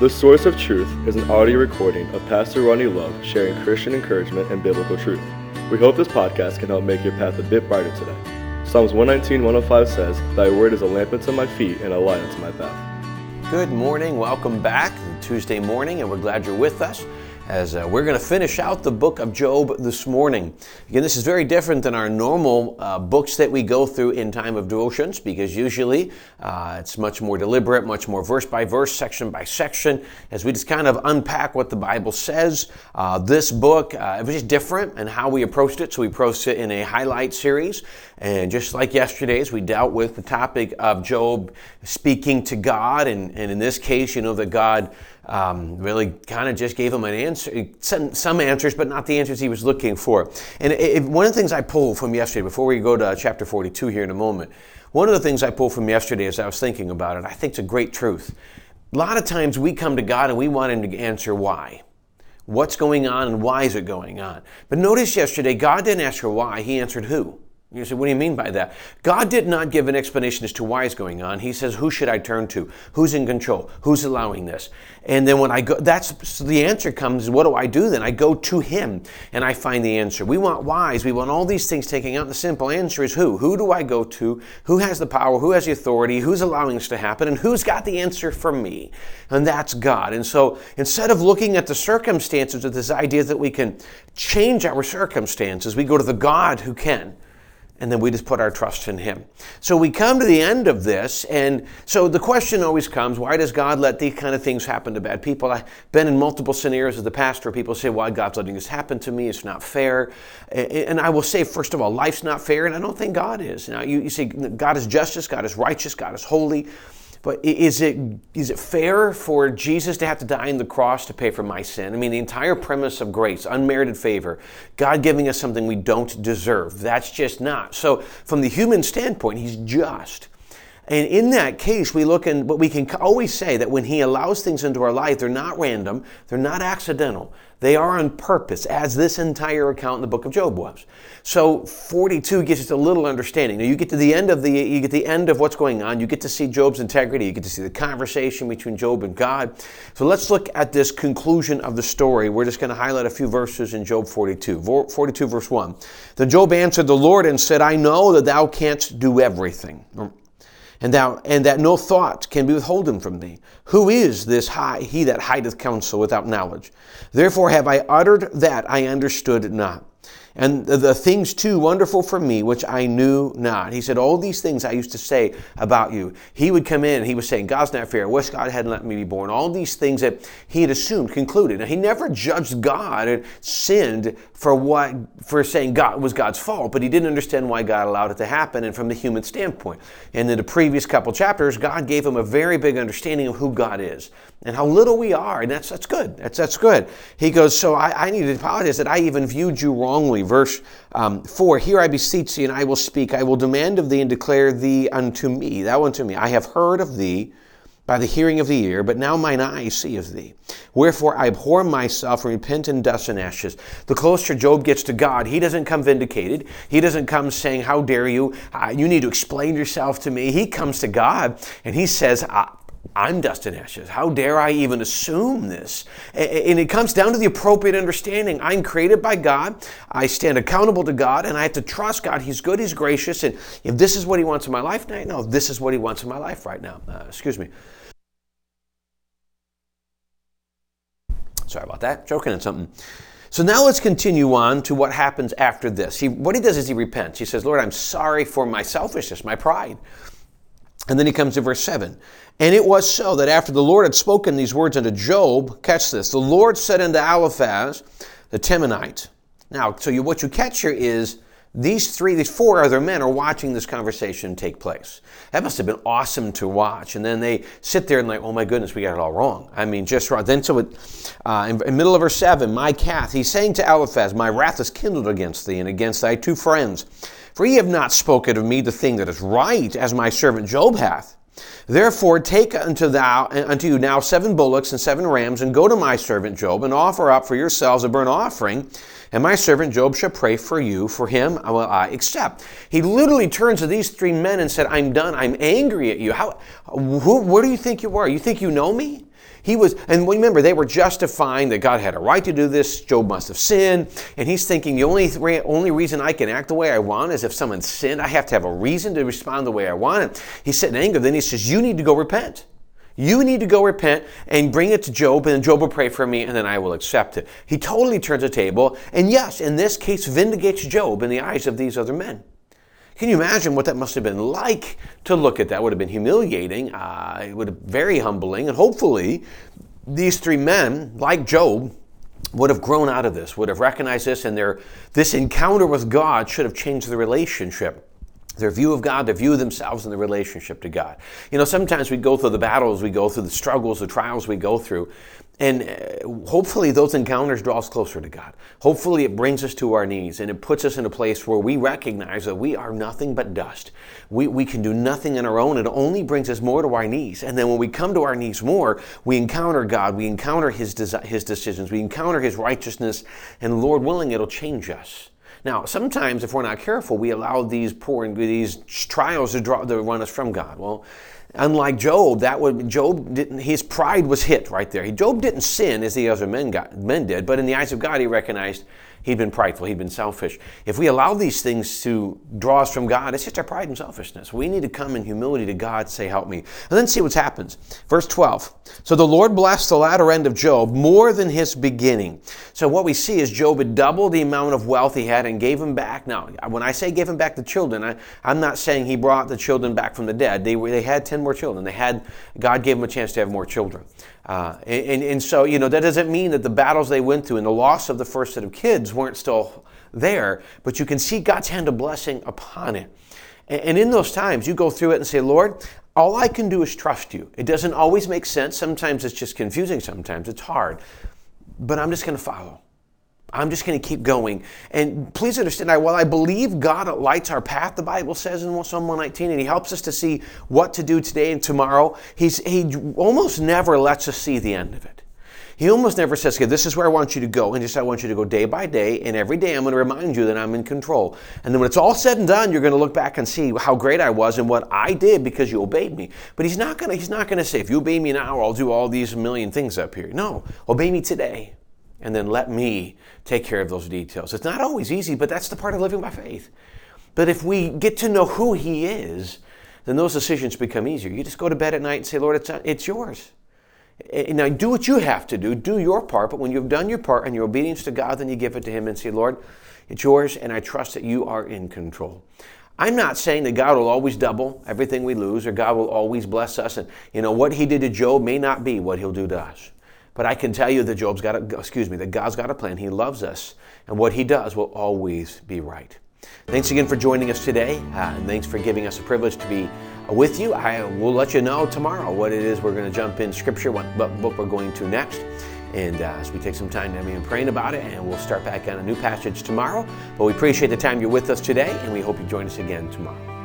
The Source of Truth is an audio recording of Pastor Ronnie Love sharing Christian encouragement and biblical truth. We hope this podcast can help make your path a bit brighter today. Psalms 119, 105 says, Thy word is a lamp unto my feet and a light unto my path. Good morning. Welcome back Tuesday morning, and we're glad you're with us as uh, we're going to finish out the book of Job this morning. Again, this is very different than our normal uh, books that we go through in time of devotions because usually uh, it's much more deliberate, much more verse by verse, section by section, as we just kind of unpack what the Bible says. Uh, this book uh, was just different and how we approached it, so we approached it in a highlight series. And just like yesterday's, we dealt with the topic of Job speaking to God, and, and in this case, you know, that God um, really kind of just gave him an answer, some, some, answers, but not the answers he was looking for. And it, one of the things I pulled from yesterday, before we go to chapter 42 here in a moment, one of the things I pulled from yesterday as I was thinking about it, I think it's a great truth. A lot of times we come to God and we want Him to answer why. What's going on and why is it going on? But notice yesterday, God didn't ask her why, He answered who. You say, what do you mean by that? God did not give an explanation as to why it's going on. He says, who should I turn to? Who's in control? Who's allowing this? And then when I go, that's so the answer comes, what do I do then? I go to Him and I find the answer. We want whys. We want all these things taken out. The simple answer is who? Who do I go to? Who has the power? Who has the authority? Who's allowing this to happen? And who's got the answer for me? And that's God. And so instead of looking at the circumstances with this idea that we can change our circumstances, we go to the God who can and then we just put our trust in Him. So we come to the end of this, and so the question always comes why does God let these kind of things happen to bad people? I've been in multiple scenarios as the pastor. People say, why God's letting this happen to me? It's not fair. And I will say, first of all, life's not fair, and I don't think God is. Now, you, you say God is justice, God is righteous, God is holy. But is it, is it fair for Jesus to have to die on the cross to pay for my sin? I mean, the entire premise of grace, unmerited favor, God giving us something we don't deserve, that's just not. So, from the human standpoint, He's just. And in that case, we look and but we can always say that when He allows things into our life, they're not random, they're not accidental. They are on purpose, as this entire account in the book of Job was. So 42 gives us a little understanding. Now you get to the end of the you get the end of what's going on. You get to see Job's integrity. You get to see the conversation between Job and God. So let's look at this conclusion of the story. We're just going to highlight a few verses in Job 42. 42 verse 1. Then Job answered the Lord and said, I know that thou canst do everything and, thou, and that no thought can be withholden from thee. Who is this high, he that hideth counsel without knowledge? Therefore have I uttered that I understood not and the things too wonderful for me which I knew not. He said, All these things I used to say about you. He would come in he was saying, God's not fair. I wish God hadn't let me be born. All these things that he had assumed, concluded. Now, he never judged God and sinned for what for saying God was God's fault, but he didn't understand why God allowed it to happen and from the human standpoint. And in the previous couple chapters, God gave him a very big understanding of who God is and how little we are, and that's that's good. That's that's good. He goes, so I, I need to apologize that I even viewed you wrongly. Verse um, four: Here I beseech thee, and I will speak. I will demand of thee and declare thee unto me. Thou unto me. I have heard of thee by the hearing of the ear, but now mine eyes see of thee. Wherefore I abhor myself and repent in dust and ashes. The closer Job gets to God, he doesn't come vindicated. He doesn't come saying, How dare you? Uh, you need to explain yourself to me. He comes to God and he says, I'm dust and ashes. How dare I even assume this? And it comes down to the appropriate understanding. I'm created by God. I stand accountable to God, and I have to trust God. He's good, He's gracious. And if this is what He wants in my life, now, this is what He wants in my life right now. Uh, excuse me. Sorry about that. Joking on something. So now let's continue on to what happens after this. He, what he does is he repents. He says, Lord, I'm sorry for my selfishness, my pride. And then he comes to verse 7. And it was so that after the Lord had spoken these words unto Job, catch this, the Lord said unto Eliphaz, the Temanite. Now, so you, what you catch here is these three, these four other men are watching this conversation take place. That must have been awesome to watch. And then they sit there and like, oh my goodness, we got it all wrong. I mean, just wrong. Then so it, uh, in, middle of verse 7, my Kath, he's saying to Eliphaz, my wrath is kindled against thee and against thy two friends. For ye have not spoken of me the thing that is right, as my servant Job hath. Therefore, take unto thou unto you now seven bullocks and seven rams, and go to my servant Job, and offer up for yourselves a burnt offering. And my servant Job shall pray for you. For him will I accept. He literally turns to these three men and said, "I'm done. I'm angry at you. How? Who, what do you think you are? You think you know me? He was, and remember, they were justifying that God had a right to do this. Job must have sinned. And he's thinking the only, only reason I can act the way I want is if someone sinned. I have to have a reason to respond the way I want. And he's in anger. Then he says, You need to go repent. You need to go repent and bring it to Job, and Job will pray for me, and then I will accept it. He totally turns the table, and yes, in this case, vindicates Job in the eyes of these other men. Can you imagine what that must have been like to look at that? Would have been humiliating. Uh, it would have been very humbling, and hopefully, these three men, like Job, would have grown out of this, would have recognized this, and their this encounter with God should have changed the relationship their view of God, their view of themselves, and the relationship to God. You know, sometimes we go through the battles, we go through the struggles, the trials we go through, and uh, hopefully those encounters draw us closer to God. Hopefully it brings us to our knees and it puts us in a place where we recognize that we are nothing but dust. We, we can do nothing on our own. It only brings us more to our knees. And then when we come to our knees more, we encounter God, we encounter His, His decisions, we encounter His righteousness, and Lord willing, it'll change us. Now, sometimes if we're not careful, we allow these poor and these trials to, draw, to run us from God. Well, unlike Job, that would Job didn't his pride was hit right there. Job didn't sin as the other men got, men did, but in the eyes of God, he recognized He'd been prideful. He'd been selfish. If we allow these things to draw us from God, it's just our pride and selfishness. We need to come in humility to God, say, Help me. And then see what happens. Verse 12. So the Lord blessed the latter end of Job more than his beginning. So what we see is Job had doubled the amount of wealth he had and gave him back. Now, when I say gave him back the children, I, am not saying he brought the children back from the dead. They, they had 10 more children. They had, God gave them a chance to have more children. Uh, and, and so, you know, that doesn't mean that the battles they went through and the loss of the first set of kids weren't still there, but you can see God's hand of blessing upon it. And, and in those times, you go through it and say, Lord, all I can do is trust you. It doesn't always make sense. Sometimes it's just confusing, sometimes it's hard. But I'm just going to follow. I'm just going to keep going. And please understand, while I believe God lights our path, the Bible says in Psalm 119, and He helps us to see what to do today and tomorrow, he's, He almost never lets us see the end of it. He almost never says, okay, this is where I want you to go, and just I want you to go day by day, and every day I'm going to remind you that I'm in control. And then when it's all said and done, you're going to look back and see how great I was and what I did because you obeyed me. But he's not going to, he's not going to say, if you obey me now, I'll do all these million things up here. No, obey me today and then let me take care of those details. It's not always easy, but that's the part of living by faith. But if we get to know who He is, then those decisions become easier. You just go to bed at night and say, Lord, it's, uh, it's yours. And Now, do what you have to do, do your part, but when you've done your part and your obedience to God, then you give it to Him and say, Lord, it's yours, and I trust that you are in control. I'm not saying that God will always double everything we lose or God will always bless us. And, you know, what He did to Job may not be what He'll do to us. But I can tell you that Job's got a, excuse me, that God's got a plan. He loves us, and what He does will always be right. Thanks again for joining us today, uh, and thanks for giving us a privilege to be uh, with you. I will let you know tomorrow what it is we're going to jump in Scripture, what book we're going to next. And uh, as we take some time to be praying about it, and we'll start back on a new passage tomorrow. But we appreciate the time you're with us today, and we hope you join us again tomorrow.